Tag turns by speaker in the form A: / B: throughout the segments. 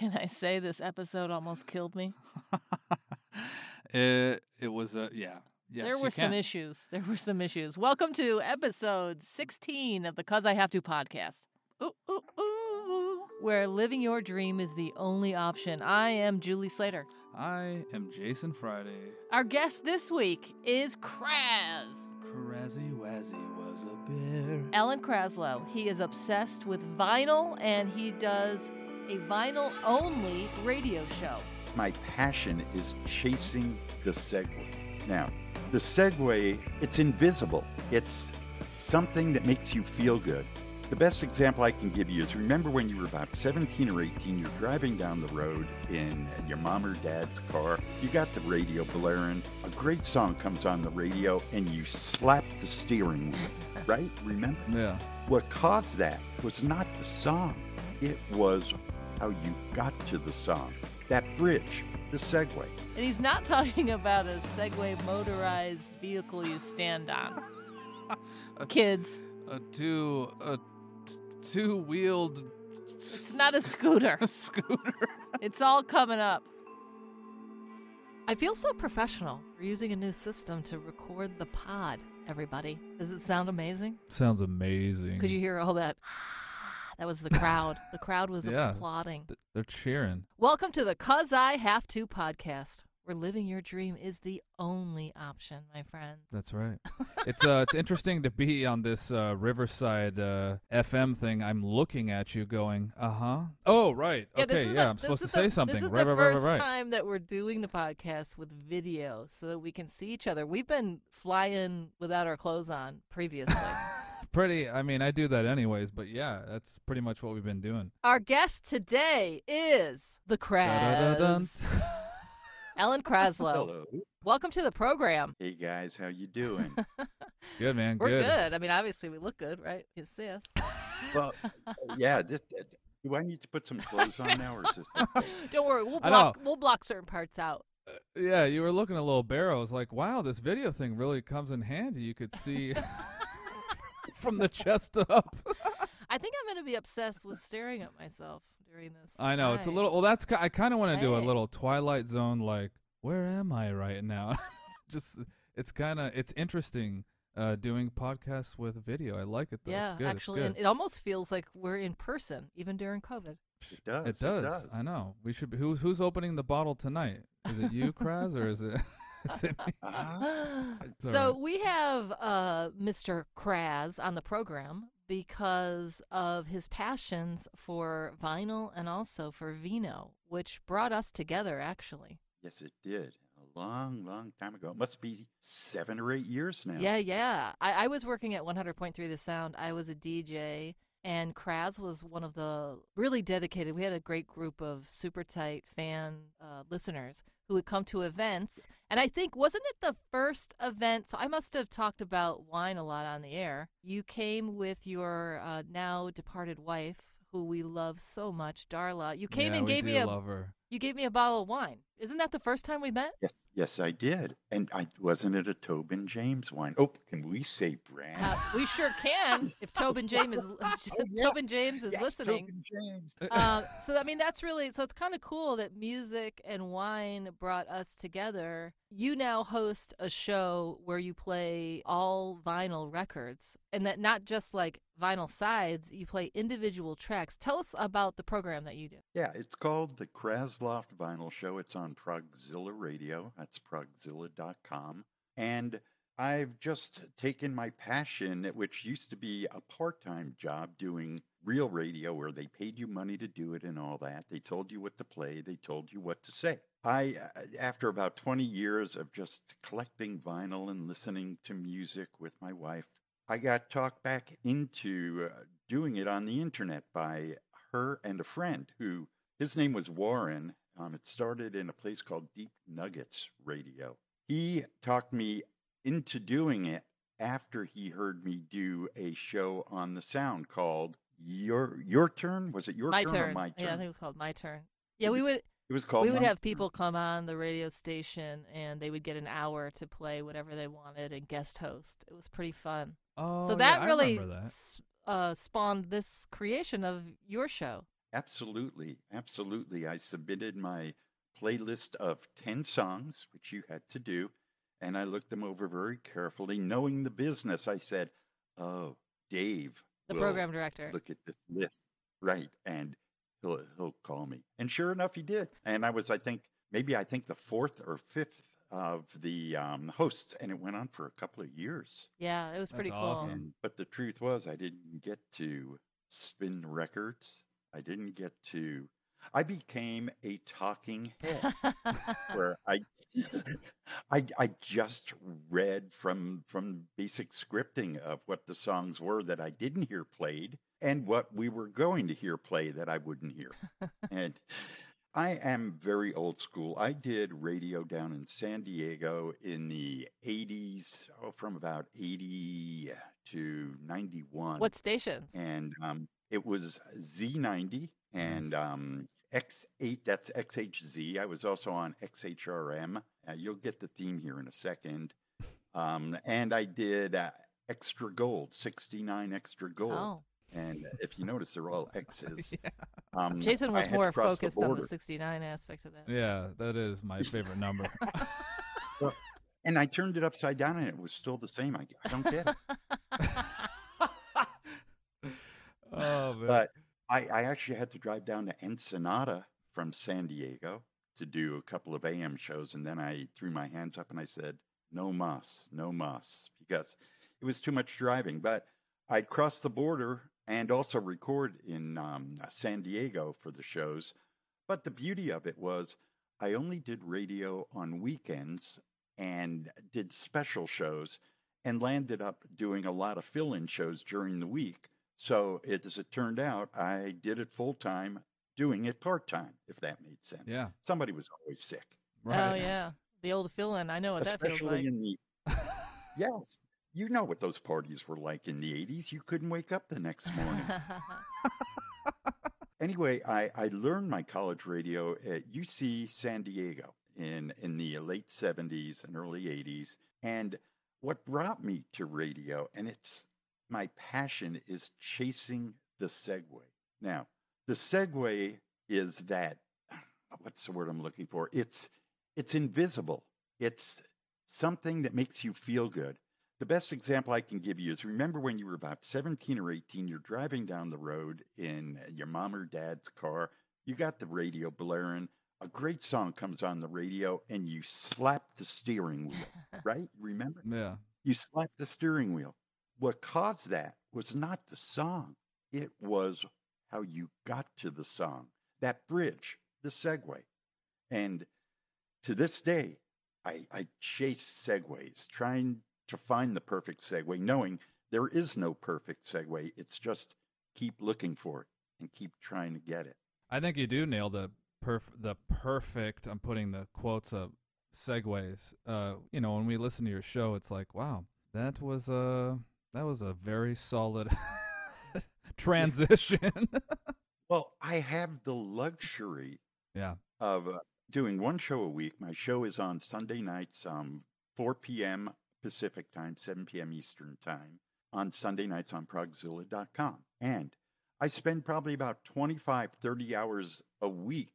A: Can I say this episode almost killed me?
B: it it was a yeah. Yes,
A: there were some issues. There were some issues. Welcome to episode 16 of the Cuz I Have to podcast,
B: Ooh, ooh, ooh.
A: where living your dream is the only option. I am Julie Slater.
B: I am Jason Friday.
A: Our guest this week is Krazz.
B: Crazy Wazzy was a bear.
A: Alan Kraslow. He is obsessed with vinyl and he does a vinyl only radio show.
C: My passion is chasing the segue. Now, the segue, it's invisible. It's something that makes you feel good. The best example I can give you is remember when you were about 17 or 18, you're driving down the road in your mom or dad's car, you got the radio blaring, a great song comes on the radio, and you slap the steering wheel, right? Remember?
B: Yeah.
C: What caused that was not the song, it was how you got to the song. That bridge, the segue.
A: And he's not talking about a Segway motorized vehicle you stand on. a, Kids,
B: A two a t- two wheeled
A: it's not a scooter.
B: a scooter.
A: It's all coming up. I feel so professional. We're using a new system to record the pod, everybody. Does it sound amazing?
B: Sounds amazing.
A: Could you hear all that? That was the crowd. The crowd was
B: Yeah.
A: applauding.
B: Th- They're cheering.
A: Welcome to the Cuz I Have to podcast, where living your dream is the only option, my friend.
B: That's right. It's uh, it's interesting to be on this uh, Riverside uh, FM thing. I'm looking at you, going, uh huh. Oh, right.
A: Yeah,
B: okay, yeah.
A: the-
B: I'm supposed to
A: is
B: say something.
A: This is
B: right,
A: the
B: right, right,
A: first
B: right, right.
A: time that we're doing the podcast with video so that we can see each other. We've been flying without our clothes on previously.
B: Pretty. I mean, I do that anyways, but yeah, that's pretty much what we've been doing.
A: Our guest today is the
B: Da-da-da-dun.
A: Alan Kraslow.
C: Hello.
A: Welcome to the program.
C: Hey guys, how you doing?
B: Good man.
A: We're
B: good.
A: good. I mean, obviously we look good, right? You can see us.
C: well, yeah. This, do I need to put some clothes on now, or is this?
A: Don't worry, we'll block we'll block certain parts out.
B: Uh, yeah, you were looking a little barrow. I was like, wow, this video thing really comes in handy. You could see from the chest up.
A: I think I'm gonna be obsessed with staring at myself during this.
B: I know it's a little. Well, that's. I kind of want to do a little Twilight Zone, like, where am I right now? Just, it's kind of, it's interesting uh, doing podcasts with video. I like it though.
A: Yeah,
B: it's good.
A: actually,
B: it's
A: and it almost feels like we're in person, even during COVID.
C: It does.
B: It does. I know. We should. Be, who's who's opening the bottle tonight? Is it you, Krazz, or is it? is it me? It's all
A: so
B: right.
A: we have uh, Mr. Krazz on the program because of his passions for vinyl and also for vino, which brought us together. Actually,
C: Yes, it did. A long, long time ago. It must be seven or eight years now.
A: yeah, yeah. I, I was working at 100.3 The Sound. I was a DJ. And Kraz was one of the really dedicated. We had a great group of super tight fan uh, listeners who would come to events. And I think, wasn't it the first event? So I must have talked about wine a lot on the air. You came with your uh, now departed wife, who we love so much, Darla. You came
B: yeah,
A: and gave me a
B: love her.
A: You gave me a bottle of wine. Isn't that the first time we met?
C: Yes, yes, I did. And I wasn't it a Tobin James wine? Oh, can we say brand?
A: Uh, we sure can if Tobin James is
C: Oh, yeah.
A: Tobin James is
C: Yes,
A: listening.
C: Tobin James.
A: uh, so I mean that's really so it's kind of cool that music and wine brought us together. You now host a show where you play all vinyl records, and that not just like vinyl sides. You play individual tracks. Tell us about the program that you do.
C: Yeah, it's called the KrazzLoft Vinyl Show. It's on Progzilla Radio. That's progzilla.com. And I've just taken my passion, which used to be a part time job doing real radio where they paid you money to do it and all that. They told you what to play, they told you what to say. I, uh, after about 20 years of just collecting vinyl and listening to music with my wife, I got talked back into uh, doing it on the internet by her and a friend who his name was Warren. Um, it started in a place called Deep Nuggets Radio. He talked me into doing it after he heard me do a show on the sound called Your Your Turn. Was it your
A: my
C: turn,
A: turn.
C: or my turn?
A: Yeah, I think it was called My Turn. Yeah,
C: It
A: we
C: was
A: would
C: it was called.
A: we would
C: My
A: have
C: Turn.
A: people come on the radio station and they would get an hour to play whatever they wanted and guest host. It was pretty fun.
B: Oh,
A: so
B: yeah,
A: that
B: I
A: really
B: remember that.
A: s- uh, spawned this creation of your show.
C: Absolutely. Absolutely. I submitted my playlist of 10 songs, which you had to do, and I looked them over very carefully. Knowing the business, I said, Oh, Dave.
A: The program director.
C: Look at this list. Right. And he'll, he'll call me. And sure enough, he did. And I was, I think, maybe I think the fourth or fifth of the um, hosts, and it went on for a couple of years.
A: Yeah, it was
B: That's
A: pretty cool.
B: awesome.
C: And, but the truth was, I didn't get to spin records. I didn't get to. I became a talking head where I, I, I just read from from basic scripting of what the songs were that I didn't hear played and what we were going to hear play that I wouldn't hear. and I am very old school. I did radio down in San Diego in the 80s, oh, from about 80 to 91.
A: what stations?
C: And um, it was Z90 and um, X8, that's XHZ. I was also on XHRM. Uh, you'll get the theme here in a second. Um, and I did uh, Extra Gold, 69 Extra Gold.
A: Oh,
C: And if you notice, they're all X's.
B: yeah.
C: Um,
A: Jason was more
C: cross the
A: focused on the 69 aspect of that.
B: yeah, that is my favorite number.
C: And I turned it upside down and it was still the same. I, I don't get it.
B: oh man.
C: But I, I actually had to drive down to Ensenada from San Diego to do a couple of AM shows. And then I threw my hands up and I said, no mas, no mas, because it was too much driving. But I'd cross the border and also record in um, San Diego for the shows. But the beauty of it was I only did radio on weekends and did special shows and landed up doing a lot of fill in shows during the week. So it, as it turned out, I did it full time, doing it part time, if that made sense.
B: yeah.
C: Somebody was always sick,
B: Right.
A: Oh yeah, the old fill-in. I know what that feels
C: especially
A: like.
C: in the. yes, you know what those parties were like in the 80s. You couldn't wake up the next morning. anyway, I, I learned my college radio at UC San Diego in, in the late 70s and early 80s. And what brought me to radio, and it's my passion, is chasing the segue. Now, the segue is that what's the word I'm looking for? It's it's invisible. It's something that makes you feel good. The best example I can give you is remember when you were about 17 or 18, you're driving down the road in your mom or dad's car, you got the radio blaring, a great song comes on the radio, and you slap the steering wheel, right? Remember?
B: Yeah.
C: You slap the steering wheel. What caused that was not the song, it was how you got to the song, that bridge, the segue. And to this day, I, I chase segues, trying to find the perfect segue, knowing there is no perfect segue. It's just keep looking for it and keep trying to get it.
B: I think you do nail the perf- the perfect. I'm putting the quotes up. Segues. Uh, you know, when we listen to your show, it's like, wow, that was a that was a very solid transition.
C: Well, I have the luxury
B: yeah.
C: of uh, doing one show a week. My show is on Sunday nights, um, 4 p.m. Pacific time, 7 p.m. Eastern time, on Sunday nights on progzilla.com. And I spend probably about 25, 30 hours a week,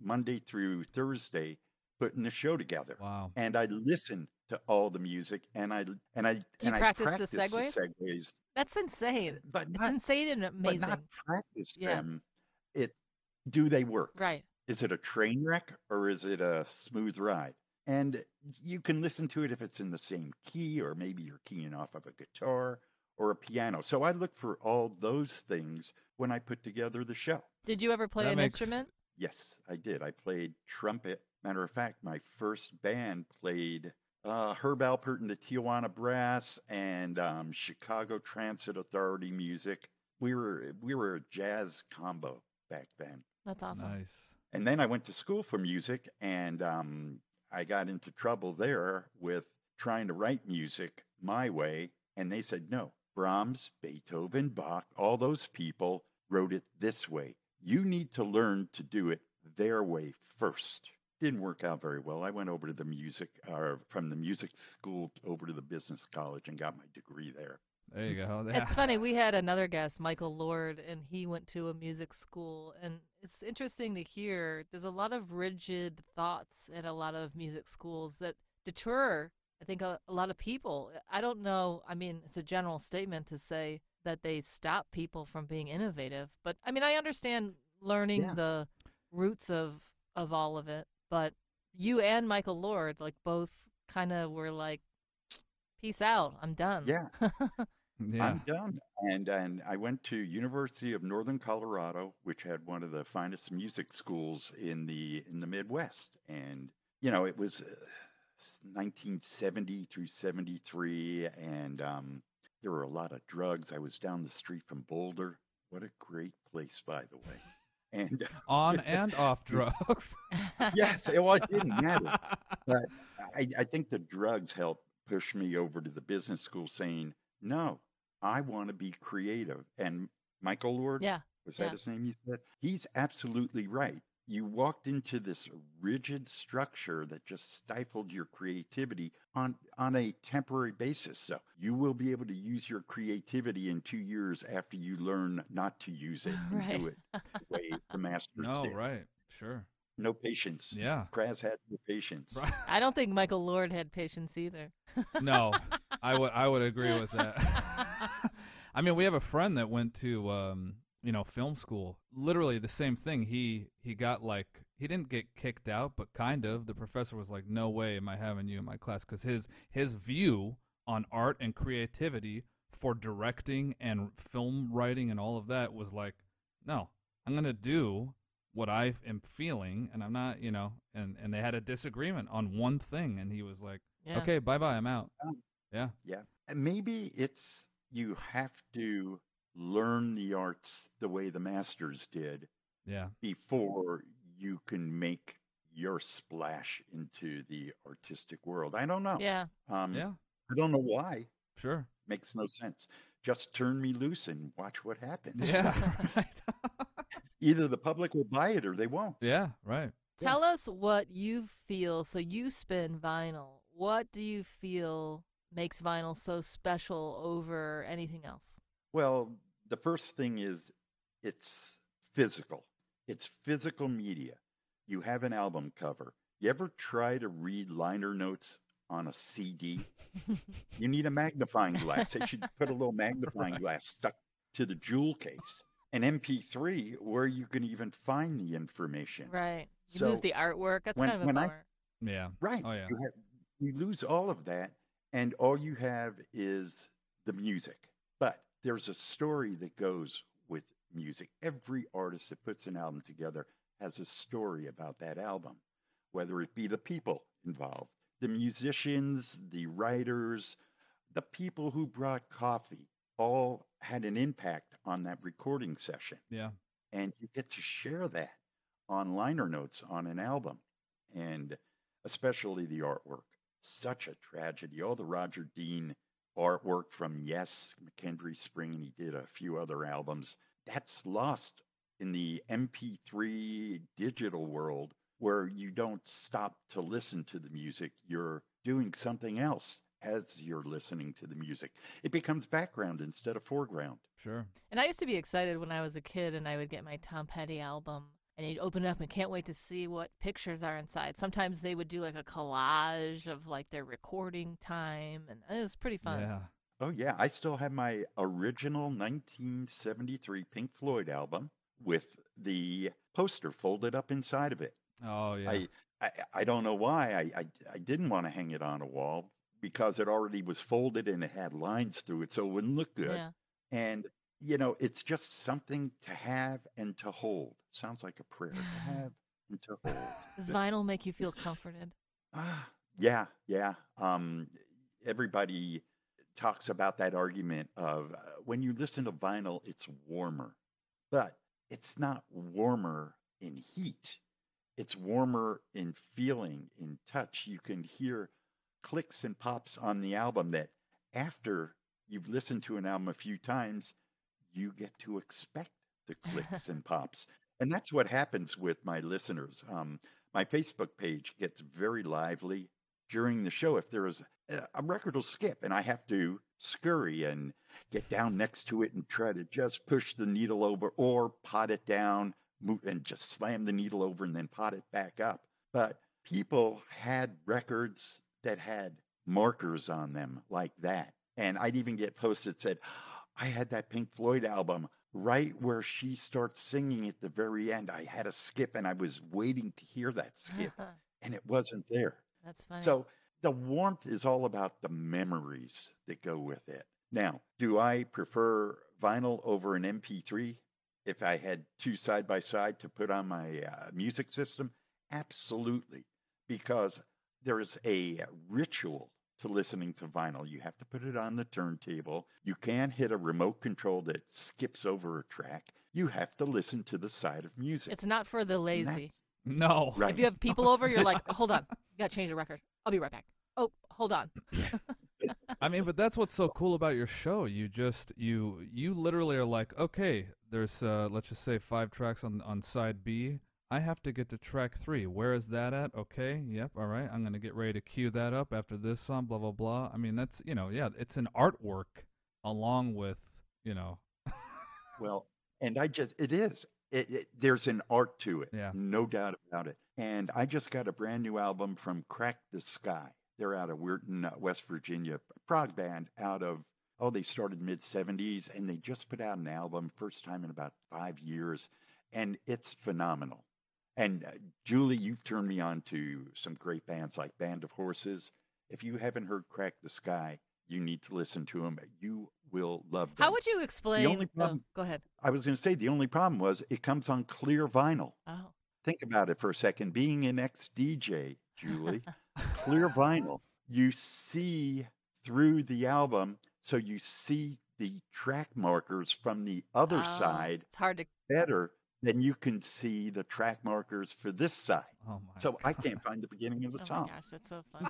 C: Monday through Thursday, putting the show together.
B: Wow.
C: And I listen to all the music and I and I
A: you
C: and I
A: practice the
C: practice
A: segues?
C: segues,
A: That's insane.
C: Eh, but
A: It's insane and
C: but
A: amazing.
C: not practice
A: Yeah.
C: them. It do they work?
A: Right.
C: is it a train wreck or is it a smooth ride? And you can listen to it if it's in the same key, or maybe you're keying off of a guitar or a piano. So I look for all those things when I put together the show.
A: Did you ever play
B: That
A: an
B: makes-
A: instrument?
C: Yes, I did. I played trumpet. Matter of fact, my first band played uh, Herb Alpert and the Tijuana Brass and um, Chicago Transit Authority music. We were we were a jazz combo back then.
A: That's awesome.
B: Nice.
C: And then I went to school for music, and um, I got into trouble there with trying to write music my way. And they said, no, Brahms, Beethoven, Bach, all those people wrote it this way. You need to learn to do it their way first. Didn't work out very well. I went over to the music, or from the music school over to the business college and got my degree there.
B: There you go.
A: It's funny. We had another guest, Michael Lord, and he went to a music school. And it's interesting to hear there's a lot of rigid thoughts at a lot of music schools that deter, I think, a, a lot of people. I don't know. I mean, it's a general statement to say that they stop people from being innovative. But I mean, I understand learning
C: Yeah.
A: the roots of of all of it. But you and Michael Lord, like both, kind of were like, "Peace out. I'm done."
C: Yeah.
B: yeah.
C: I'm done. And and I went to University of Northern Colorado, which had one of the finest music schools in the in the Midwest. And you know, it was uh, 1970 through 73, and um, there were a lot of drugs. I was down the street from Boulder. What a great place, by the way. And uh,
B: On and off drugs.
C: yes, well, it didn't matter. But I, I think the drugs helped push me over to the business school saying, no, I want to be creative. And Michael Lord,
A: yeah.
C: was that
A: yeah.
C: his name you said? He's absolutely right. You walked into this rigid structure that just stifled your creativity on, on a temporary basis. So you will be able to use your creativity in two years after you learn not to use it and
A: Right.
C: do it the way the masters
B: no,
C: did.
B: right. Sure.
C: No patience.
B: Yeah.
C: Krazz had no patience.
B: Right.
A: I don't think Michael Lord had patience either.
B: No, I would I would agree with that. I mean, we have a friend that went to um, you know, film school. Literally the same thing. He he got like he didn't get kicked out, but kind of. The professor was like, "No way am I having you in my class" cuz his his view on art and creativity for directing and film writing and all of that was like, "No, I'm going to do what I am feeling and I'm not, you know, and and they had a disagreement on one thing and he was like,
A: Yeah.
B: "Okay, bye-bye, I'm out."
C: Um,
B: Yeah.
C: Yeah. And maybe it's you have to learn the arts the way the masters did
B: Yeah.
C: before you can make your splash into the artistic world. I don't know.
A: Yeah.
C: Um,
B: Yeah.
C: I don't know why.
B: Sure.
C: Makes no sense. Just turn me loose and watch what happens.
B: Yeah. right.
C: Either the public will buy it or they won't.
B: yeah. Right.
C: Yeah.
A: Tell us what you feel. So you spin vinyl. What do you feel makes vinyl so special over anything else?
C: Well, the first thing is it's physical. It's physical media. You have an album cover. You ever try to read liner notes on a CD? You need a magnifying glass. They should put a little magnifying
B: Right.
C: glass stuck to the jewel case. An MP3 where you can even find the information.
A: right. You
C: So,
A: lose the artwork. That's
C: when-
A: kind of a
C: when I-
B: Yeah.
C: Right.
B: Oh, yeah.
C: You, have, you lose all of that, and all you have is the music. But there's a story that goes with music. Every artist that puts an album together has a story about that album, whether it be the people involved, the musicians, the writers, the people who brought coffee, all had an impact on that recording session
B: Yeah.
C: and you get to share that on liner notes on an album and especially the artwork such a tragedy all the roger dean artwork from yes McKendree Spring and he did a few other albums. That's lost in the mp3 digital world where you don't stop to listen to the music. You're doing something else as you're listening to the music. It becomes background instead of foreground.
B: Sure.
A: And I used to be excited when I was a kid and I would get my Tom Petty album and you'd open it up and can't wait to see what pictures are inside. Sometimes they would do like a collage of like their recording time and it was pretty fun.
B: Yeah.
C: Oh yeah, I still have my original 1973 Pink Floyd album with the poster folded up inside of it.
B: Oh yeah.
C: I, I I don't know why I, I I didn't want to hang it on a wall because it already was folded and it had lines through it, so it wouldn't look good.
A: Yeah.
C: And you know, it's just something to have and to hold. Sounds like a prayer to have and to hold.
A: Does vinyl make you feel comforted?
C: Ah, yeah, yeah. Um, everybody talks about that argument of uh, when you listen to vinyl, it's warmer, but it's not warmer in heat. It's warmer in feeling, in touch. You can hear clicks and pops on the album that after you've listened to an album a few times, you get to expect the clicks and pops. And that's what happens with my listeners. Um, my Facebook page gets very lively during the show. If there is a, a record will skip and I have to scurry and get down next to it and try to just push the needle over or pot it down and just slam the needle over and then pot it back up. But people had records that had markers on them like that. And I'd even get posts that said, I had that Pink Floyd album right where she starts singing at the very end. I had a skip and I was waiting to hear that skip and it wasn't there.
A: That's funny.
C: So the warmth is all about the memories that go with it. Now, do I prefer vinyl over an MP3 if I had two side by side to put on my uh, music system? Absolutely, because there's a ritual to listening to vinyl. You have to put it on the turntable. You can't hit a remote control that skips over a track. You have to listen to the side of music.
A: it's not for the lazy.
B: No.
C: Right.
A: If you have people
B: No,
A: over, you're like,
B: not.
A: hold on, you gotta change the record. I'll be right back. Oh, hold on.
B: I mean, but that's what's so cool about your show. You just you you literally are like, okay, there's uh let's just say five tracks on on side B. I have to get to track three. Where is that at? Okay, yep, all right. I'm gonna get ready to cue that up after this song. Blah blah blah. I mean, that's you know, yeah, it's an artwork along with you know,
C: Well, and I just, it is. It, it, there's an art to it,
B: Yeah.
C: no doubt about it. And I just got a brand new album from Crack the Sky. They're out of Weirton, uh, West Virginia, prog band out of, oh, they started mid 70s and they just put out an album, first time in about five years. And it's phenomenal. And uh, Julie, you've turned me on to some great bands like Band of Horses. If you haven't heard Crack the Sky, you need to listen to them. You will love them.
A: How would you explain?
C: only
A: oh, go ahead.
C: I was going to say the only problem was it comes on clear vinyl.
A: Oh,
C: Think about it for a second. Being an ex DJ, Julie, clear vinyl, you see through the album, so you see the track markers from the other
A: Oh,
C: side
A: It's hard to.
C: better than you can see the track markers for this side.
B: oh my.
C: So I can't find the beginning of the
A: Oh my
C: song.
A: gosh, that's so funny.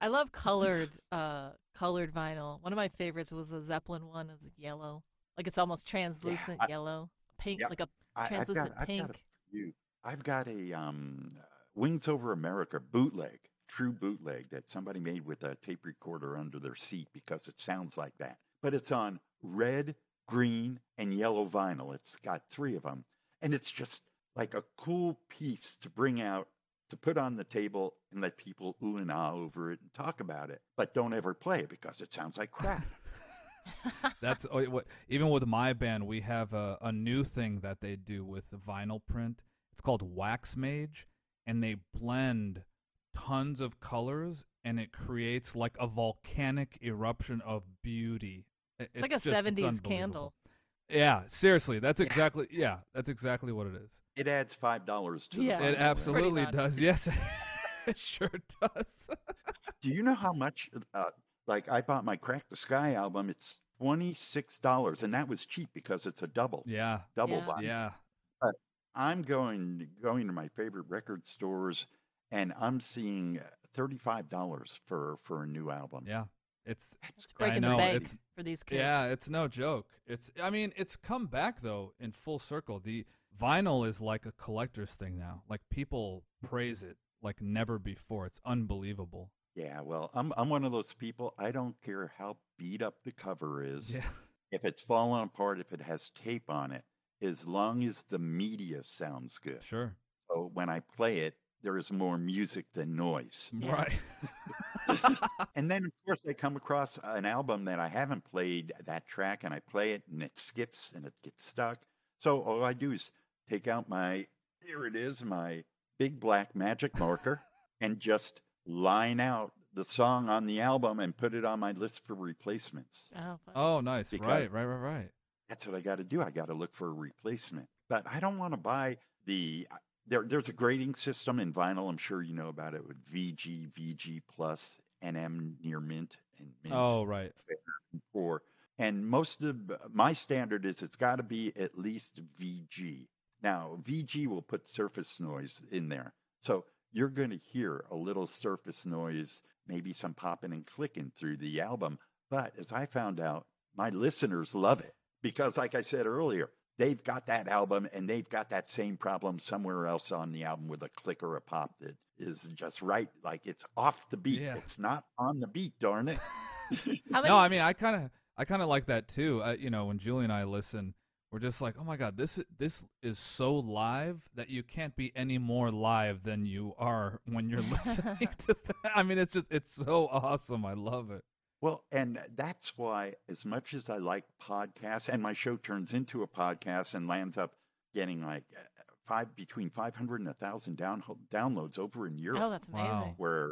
A: I love colored, uh, colored vinyl. One of my favorites was the Zeppelin one. It was yellow, like it's almost translucent
C: I-
A: yellow, pink,
C: Yep.
A: like a
C: I, I've
A: translucent
C: got, I've
A: pink.
C: got a few. I've got a um, uh, Wings Over America bootleg, true bootleg that somebody made with a tape recorder under their seat because it sounds like that. But it's on red, green, and yellow vinyl. It's got three of them, and it's just like a cool piece to bring out to put on the table and let people ooh and ah over it and talk about it. But don't ever play it because it sounds like crap.
B: That's oh, even with my band, we have a, a new thing that they do with the vinyl print. It's called Wax Mage, and they blend tons of colors, and it creates like a volcanic eruption of beauty. It-
A: It's like a
B: just-
A: 70s candle.
B: Yeah, seriously, that's exactly yeah, that's exactly what it is.
C: It adds five dollars to
A: Yeah.
C: the
B: It absolutely does. Yes, it sure does.
C: Do you know how much? Uh, like I bought my Crack the Sky album. It's twenty six dollars, and that was cheap because it's a double,
B: yeah,
C: double
A: Yeah.
C: vinyl.
B: yeah.
C: I'm going going to my favorite record stores, and I'm seeing thirty five dollars for for a new album.
B: Yeah, it's
A: It's
B: I
A: breaking the bank
B: it's-
A: for these kids.
B: yeah, it's no joke. It's I mean, it's come back though in full circle. The vinyl is like a collector's thing now. Like people praise it like never before. It's unbelievable.
C: Yeah, well, I'm I'm one of those people. I don't care how beat up the cover is.
B: Yeah.
C: If it's fallen apart, if it has tape on it, as long as the media sounds good.
B: Sure.
C: So when I play it, there is more music than noise.
A: Yeah.
B: Right.
C: And then, of course, I come across an album that I haven't played that track, and I play it, and it skips and it gets stuck. So all I do is take out my here it is, my big black magic marker, and just line out the song on the album and put it on my list for replacements.
A: Oh, fun.
B: oh, nice.
C: Because-
B: Right, right, right, right.
C: That's what I got to do. I got to look for a replacement. But I don't want to buy the. There, there's a grading system in vinyl. I'm sure you know about it with VG, VG plus, NM near mint, and mint
B: Oh, right.
C: four. And most of my standard is it's got to be at least VG. Now, VG will put surface noise in there. So you're going to hear a little surface noise, maybe some popping and clicking through the album. But as I found out, my listeners love it because, like I said earlier, they've got that album and they've got that same problem somewhere else on the album with a click or a pop that is just right. Like it's off the beat.
B: Yeah.
C: It's not on the beat, darn it.
A: Many?
B: No, I mean I kind of I kind of like that too. Uh, you know, when Julie and I listen, we're just like, oh my god, this this is so live that you can't be any more live than you are when you're listening to that. I mean, it's just it's so awesome. I love it.
C: Well, and that's why, as much as I like podcasts, and my show turns into a podcast and lands up getting like uh, five between 500 and a thousand down, downloads over in Europe,
A: oh, that's amazing.
B: Wow.
C: where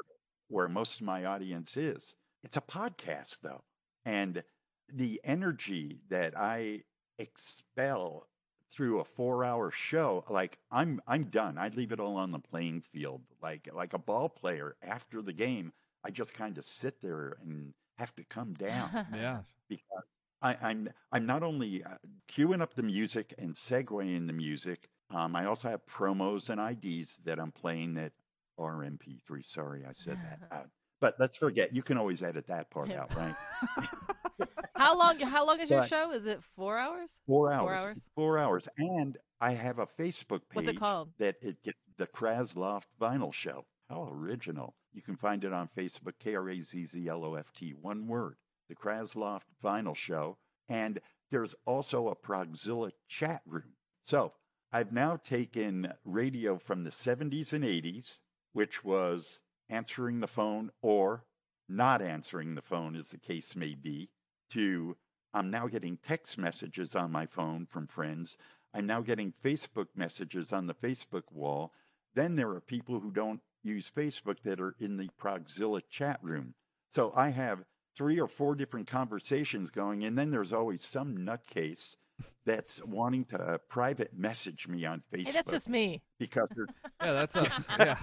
C: where most of my audience is. It's a podcast though, and the energy that I expel through a four-hour show, like I'm I'm done. I leave it all on the playing field, like like a ball player after the game. I just kind of sit there and have to come down
B: Yeah.
C: because I, I'm I'm not only uh, queuing up the music and segueing the music. Um, I also have promos and IDs that I'm playing that are MP3. Sorry, I said that. Uh, but let's forget. You can always edit that part out, right?
A: how long? How long is your
C: But-
A: show? Is it four hours?
C: Four hours.
A: Four hours?
C: Four hours. And I have a Facebook page
A: What's it called?
C: that it gets the KrazzLoft Vinyl Show. How original. You can find it on Facebook, K R A Z Z L O F T, one word, the KrazzLoft Vinyl Show. And there's also a Progzilla chat room. So I've now taken radio from the 70s and 80s, which was answering the phone or not answering the phone, as the case may be, to I'm now getting text messages on my phone from friends. I'm now getting Facebook messages on the Facebook wall. Then there are people who don't use Facebook that are in the Progzilla chat room. So I have three or four different conversations going, and then there's always some nutcase that's wanting to uh, private message me on Facebook
A: Hey, that's just me.
C: because they're
B: Yeah, that's us. Yeah.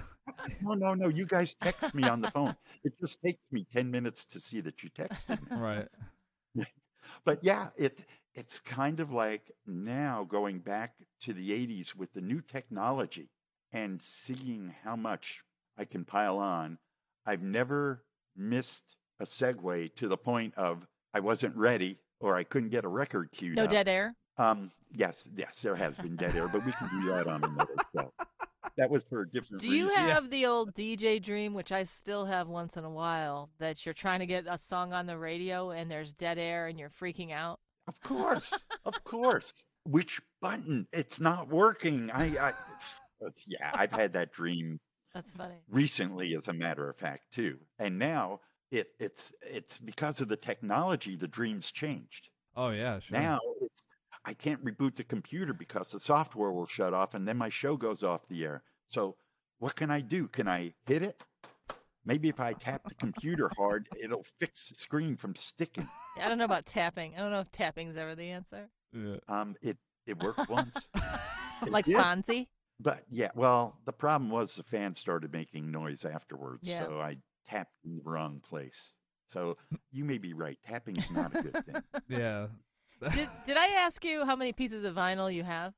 C: no, no, no. You guys text me on the phone. It just takes me ten minutes to see that you texted me.
B: Right.
C: But yeah, it it's kind of like now going back to the 80s with the new technology and seeing how much I can pile on. I've never missed a segue to the point of I wasn't ready or I couldn't get a record queued
A: No
C: up.
A: dead air.
C: Um, yes, yes, there has been dead air, but we can do that on another show. That was for a different
A: Do you
C: reason.
A: have the old DJ dream, which I still have once in a while, that you're trying to get a song on the radio and there's dead air and you're freaking out?
C: Of course, of course. Which button? It's not working. I, I, yeah, I've had that dream
A: That's funny.
C: recently, as a matter of fact, too. And now it, it's it's because of the technology. The dream's changed.
B: Oh yeah. Sure.
C: Now it's I can't reboot the computer because the software will shut off, and then my show goes off the air. So what can I do? Can I hit it? Maybe if I tap the computer hard, it'll fix the screen from sticking.
A: I don't know about tapping. I don't know if tapping's ever the answer.
B: Yeah.
C: Um, it it worked once.
A: Like. Fonzie.
C: But yeah, well, the problem was the fan started making noise afterwards,
A: Yeah.
C: so I tapped in the wrong place. So you may be right. Tapping's not a good thing.
B: Yeah.
A: Did, did I ask you how many pieces of vinyl you have?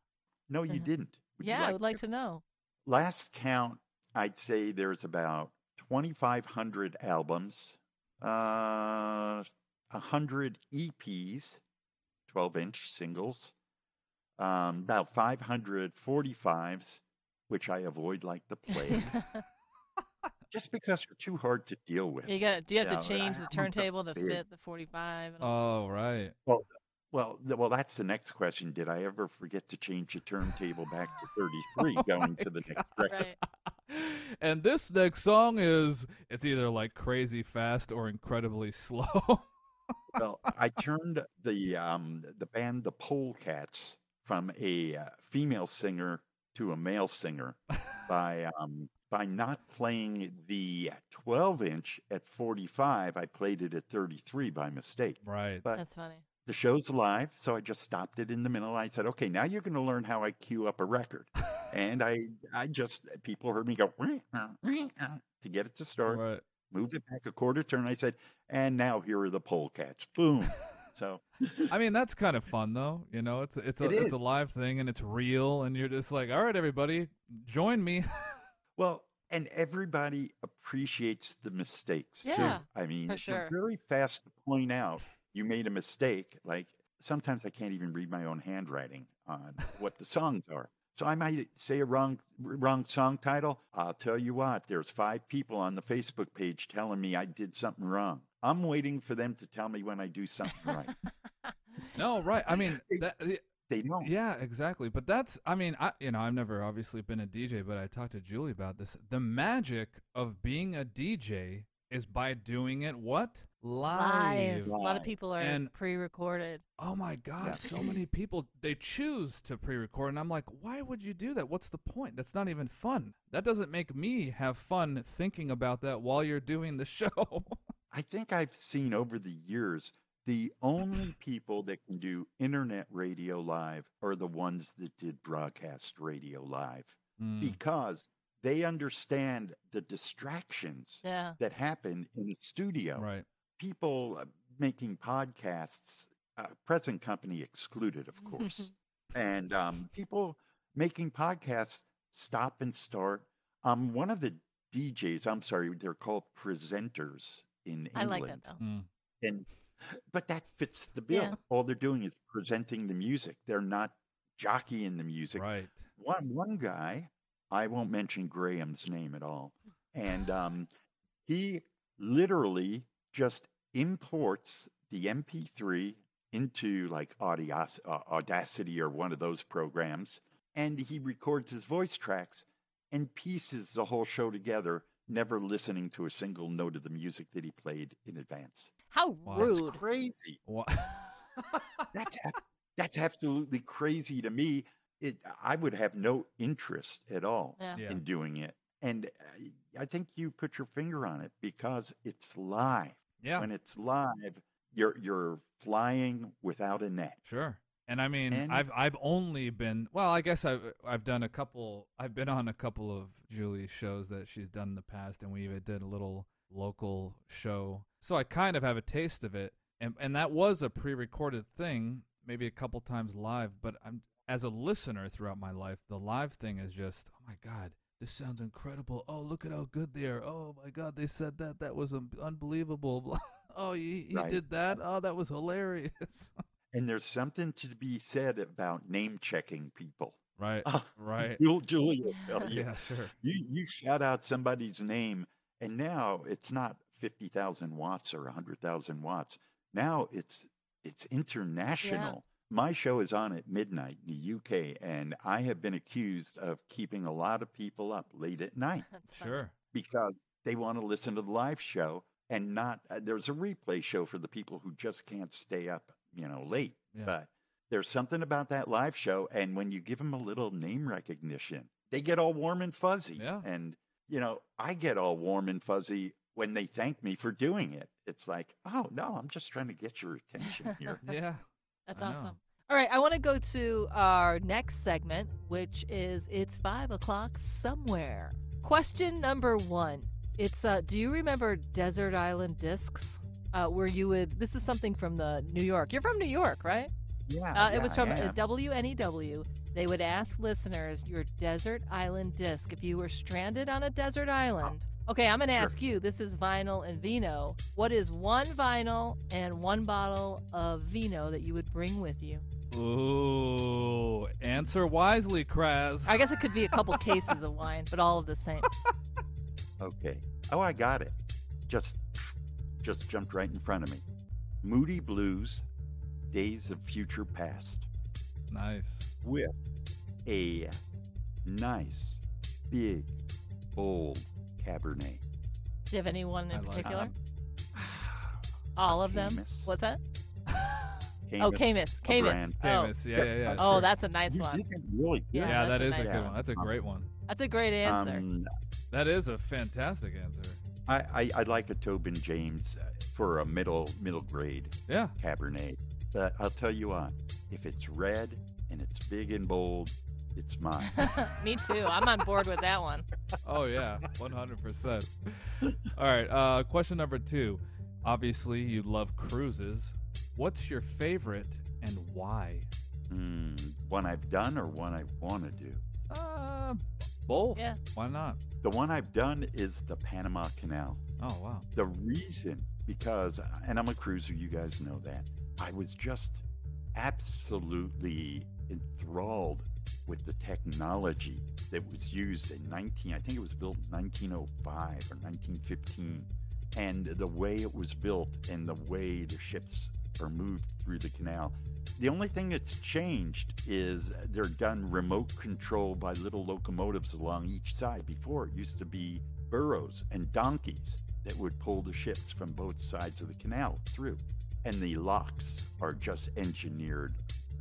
C: No, you
A: Uh-huh.
C: didn't. Would you
A: yeah, I would like to know.
C: Last count, I'd say there's about 2,500 albums, uh, 100 EPs, 12 inch singles, um, about 545s, which I avoid like the plague, just because they're too hard to deal with.
A: you got. Do you have
C: Yeah,
A: to change the turntable to
C: big-
A: fit the 45? And all?
B: Oh right.
C: Well, th- well, that's the next question. Did I ever forget to change the turntable back to 33 going to the next record?
A: Right.
B: and this next song is it's either like crazy fast or incredibly slow.
C: Well, I turned the um, the band the Polecats from a uh, female singer to a male singer by um, by not playing the 12 inch at 45. I played it at 33 by mistake.
B: right.
C: But
A: That's funny.
C: the show's live, so I just stopped it in the middle. I said, "Okay, now you're going to learn how I cue up a record." and I I just people heard me go to get it to start.
B: Right.
C: Moved it back a quarter turn. I said, "And now here are the Polecats." Boom. So
B: I mean, that's kind of fun though. You know, it's it's a
C: It
B: it's a live thing and it's real, and you're just like, all right, everybody, join me.
C: Well, and everybody appreciates the mistakes
A: Yeah,
C: too. I mean,
A: for
C: they're
A: sure.
C: very fast to point out you made a mistake. Like sometimes I can't even read my own handwriting on what the songs are. So I might say a wrong wrong song title. I'll tell you what, there's five people on the Facebook page telling me I did something wrong. I'm waiting for them to tell me when I do something right.
B: No, right. I mean,
C: They-
B: that,
C: They don't.
B: yeah, exactly. But that's, I mean, I, you know, I've never obviously been a DJ, but I talked to Julie about this. The magic of being a DJ is by doing it what
A: Live.
B: live.
A: A lot of people are
B: And-
A: pre-recorded.
B: Oh my God!
C: Yeah.
B: So many people they choose to pre-record, and I'm like, why would you do that? What's the point? That's not even fun. That doesn't make me have fun thinking about that while you're doing the show.
C: I think I've seen over the years the only people that can do internet radio live are the ones that did broadcast radio live
B: Mm,
C: because they understand the distractions
A: Yeah.
C: that happen in the studio.
B: right.
C: People uh, making podcasts, uh, present company excluded, of course, and um, people making podcasts stop and start. Um, one of the DJs, I'm sorry, they're called presenters in England.
A: I like that though.
B: Mm,
C: And but that fits the bill.
A: Yeah.
C: All they're doing is presenting the music. They're not jockeying the music.
B: right.
C: One one guy, I won't mention Graham's name at all, and um, he literally just imports the MP3 into like Audios- uh, Audacity or one of those programs, and he records his voice tracks and pieces the whole show together, never listening to a single note of the music that he played in advance.
A: How
B: Wow.
C: That's
A: rude.
C: crazy.
B: Wha-
C: That's that's absolutely crazy to me. It I would have no interest at all
A: Yeah.
B: Yeah.
C: in doing it. And I- I think you put your finger on it because it's live.
B: yeah.
C: When it's live, you're you're flying without a net.
B: Sure. And I mean,
C: And-
B: I've I've only been well. I guess I've I've done a couple. I've been on a couple of Julie's shows that she's done in the past, and we even did a little local show. So I kind of have a taste of it, and and that was a pre-recorded thing, maybe a couple times live. But I'm as a listener throughout my life, the live thing is just oh my god. This sounds incredible. Oh, look at how good they are. Oh my God, they said that. That was un- unbelievable. oh, he, he
C: Right.
B: did that. Oh, that was hilarious.
C: And there's something to be said about name checking people.
B: right.
C: Ah,
B: Right.
C: Jul- Julie will tell you.
B: Yeah, sure.
C: You you shout out somebody's name, and now it's not fifty thousand watts or hundred thousand watts. Now it's it's international. My show is on at midnight in the UK, and I have been accused of keeping a lot of people up late at night
B: Sure.
C: because they want to listen to the live show and not. Uh, there's a replay show for the people who just can't stay up, you know, late.
B: Yeah.
C: But there's something about that live show, and when you give them a little name recognition, they get all warm and fuzzy.
B: Yeah.
C: And you know, I get all warm and fuzzy when they thank me for doing it. It's like, oh no, I'm just trying to get your attention here.
B: Yeah.
A: That's
B: I know.
A: awesome. All right, I want to go to our next segment, which is It's Five O'Clock Somewhere. Question number one. It's, uh, do you remember Desert Island Discs? Uh, where you would, this is something from the New York. You're from New York, right?
C: yeah,
A: Uh,
C: yeah,
A: it was from uh,
C: am.
A: WNEW. They would ask listeners your desert island disc. If you were stranded on a desert island, okay, I'm going to
C: Sure.
A: ask you. This is vinyl and vino. What is one vinyl and one bottle of vino that you would bring with you?
B: Ooh. Answer wisely, Krazz.
A: I guess it could be a couple cases of wine, but all of the same.
C: Okay. Oh, I got it. Just, just jumped right in front of me. Moody Blues, Days of Future Past,
B: Nice.
C: with a nice, big, bold Cabernet.
A: Do you have anyone in
B: I
A: particular?
C: Um,
A: all of them?
C: Caymus.
A: What's that? Oh, Caymus.
C: a
A: Caymus.
C: brand.
A: Oh.
B: Caymus. Yeah, yeah, yeah.
A: Oh,
B: sure.
A: that's a nice
C: You
A: one.
C: really good.
A: Yeah,
B: Yeah,
A: that's a nice
B: a good
C: one.
B: one. That's a great one.
A: That's a great answer.
C: Um,
B: That is a fantastic answer.
C: I, I, I like a Tobin James uh, for a middle middle grade
B: Yeah.
C: Cabernet. But I'll tell you what, if it's red and it's big and bold, it's mine.
A: Me too. I'm on board with that one.
B: Oh yeah, one hundred percent. All right. Uh, question number two. Obviously, you love cruises. What's your favorite and why?
C: mm, one I've done or one I want to do?
B: Uh, both.
A: Yeah.
B: Why not?
C: The one I've done is the Panama Canal.
B: Oh wow.
C: The reason, because, and I'm a cruiser, you guys know that, I was just absolutely enthralled with the technology that was used in 19, I think it was built in 1905 or 1915 and the way it was built and the way the ships are moved through the canal. The only thing that's changed is they're done remote control by little locomotives along each side. Before it used to be burros and donkeys that would pull the ships from both sides of the canal through. And the locks are just engineered.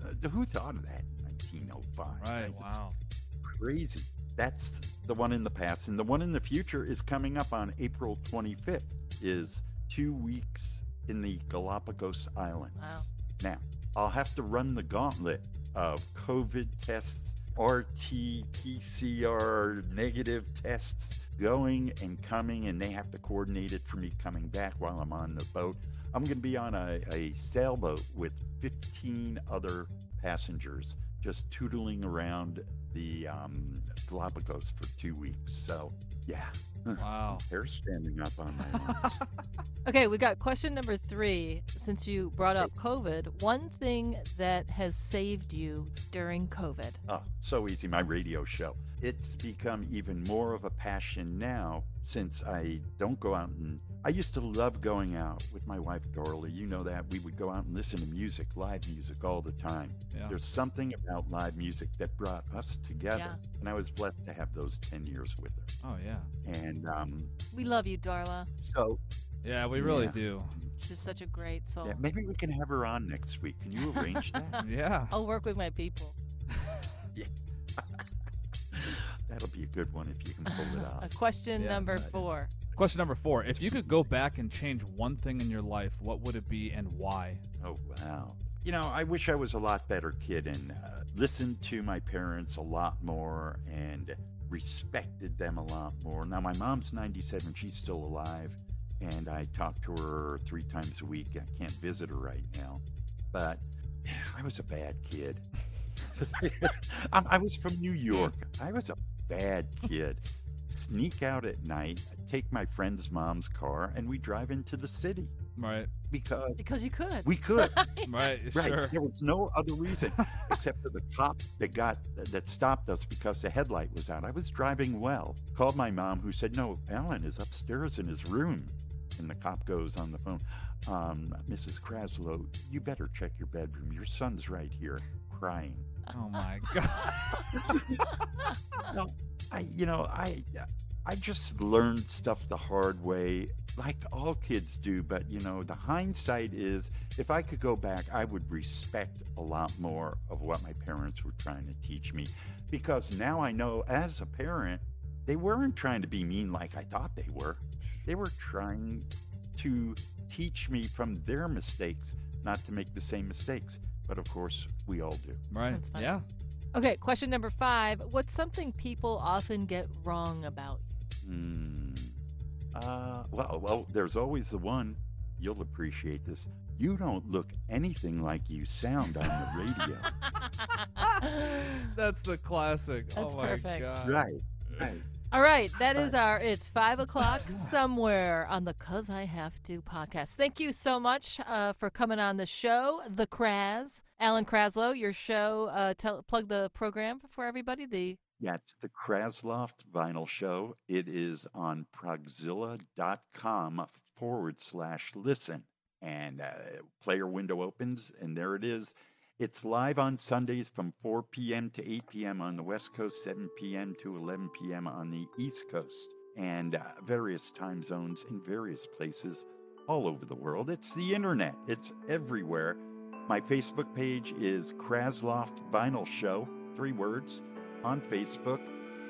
C: Uh, who thought of that in 1905?
B: Right.
C: It's
B: Wow.
C: crazy. That's the one in the past. And the one in the future is coming up on April 25th, is two weeks in the Galapagos Islands.
A: Wow.
C: Now, I'll have to run the gauntlet of COVID tests, RT, PCR negative tests going and coming, and they have to coordinate it for me coming back while I'm on the boat. I'm going to be on a, a sailboat with 15 other passengers just tootling around the um, Galapagos for two weeks. So, yeah.
B: Wow.
C: Hair standing up on my arms.
A: Okay, we got question number three. Since you brought up COVID, one thing that has saved you during COVID.
C: Oh, so easy. My radio show. It's become even more of a passion now since I don't go out and I used to love going out with my wife Dorla. You know that we would go out and listen to music, live music all the time.
B: Yeah.
C: There's something about live music that brought us together,
A: Yeah.
C: and I was blessed to have those 10 years with her.
B: Oh yeah.
C: And um,
A: We love you, Darla.
C: so,
B: Yeah, we really
C: Yeah.
B: do.
A: She's such a great soul.
C: yeah, maybe we can have her on next week. Can you arrange that?
B: Yeah.
A: I'll work with my people.
C: That'll be a good one if you can pull it off.
A: question
B: Yeah,
A: number
C: right.
A: four.
B: Question number four: If you could go back and change one thing in your life, what would it be and why?
C: Oh, wow. You know, I wish I was a lot better kid and uh, listened to my parents a lot more and respected them a lot more. Now, my mom's 97, she's still alive, and I talk to her three times a week. I can't visit her right now, but I was a bad kid. I, I was from New York. I was a bad kid. Sneak out at night, take my friend's mom's car, and we drive into the city
B: Right.
C: because
A: Because you could.
C: we could.
B: Right.
C: Right.
B: Sure.
C: There was no other reason except for the cop that got that stopped us because the headlight was out. I was driving well. Called my mom, who said, "No, Alan is upstairs in his room." And the cop goes on the phone, um, "Mrs. Kraslow, you better check your bedroom. Your son's right here, crying."
B: Oh my god.
C: No, I, you know, I, I just learned stuff the hard way, like all kids do. But you know, the hindsight is, if I could go back, I would respect a lot more of what my parents were trying to teach me, because now I know, as a parent, they weren't trying to be mean like I thought they were. They were trying to teach me from their mistakes, not to make the same mistakes. But of course, we all do.
B: Right. Yeah.
A: Okay, question number five. What's something people often get wrong about you?
C: Hmm. Uh, well, well, there's always the one. You'll appreciate this. You don't look anything like you sound on the radio.
B: That's the classic.
A: That's
B: oh my
A: perfect.
B: god.
C: right. Right.
A: All right, that is our It's Five O'Clock Somewhere on the Cuz I Have To podcast. Thank you so much uh, for coming on the show, The Krazz. Alan Kraslow, your show, uh, tell, plug the program for everybody. The
C: It's the KrazzLoft Vinyl Show. It is on progzilla.com forward slash listen. And uh, player window opens, and there it is. It's live on Sundays from 4 p.m. to 8 p.m. on the West Coast, 7 p.m. to 11 p.m. on the East Coast, and uh, various time zones in various places all over the world. It's the internet, it's everywhere. My Facebook page is KrazzLoft Vinyl Show, three words, on Facebook.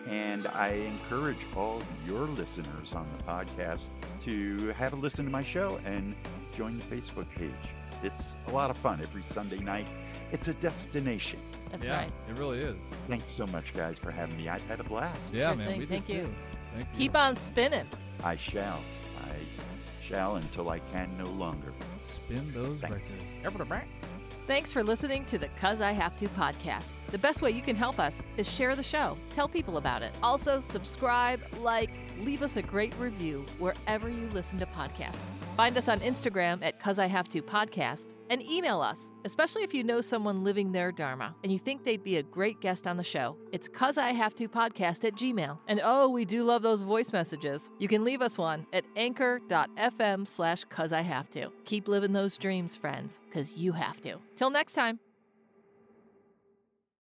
C: And I encourage all your listeners on the podcast to have a listen to my show and join the Facebook page. It's a lot of fun every Sunday night. It's a destination.
A: that's
B: yeah,
A: right.
B: It really is.
C: Thanks so much, guys, for having me. I've had a blast.
B: Yeah,
A: Sure
B: man.
A: thing.
B: We
A: Thank
B: did
A: you.
B: too. Thank you.
A: Keep on spinning.
C: I shall. I shall until I can no longer.
B: Spin those
C: Thanks.
B: records.
A: Thanks for listening to the Cuz I Have To podcast. The best way you can help us is share the show, tell people about it. Also, subscribe, like, leave us a great review wherever you listen to podcasts. Find us on Instagram at Cuz I Have To podcast And email us, especially if you know someone living their Dharma and you think they'd be a great guest on the show. It's cuz I have to podcast at Gmail. And oh, we do love those voice messages. You can leave us one at anchor.fm slash cuz I have to. Keep living those dreams, friends, because you have to. Till next time.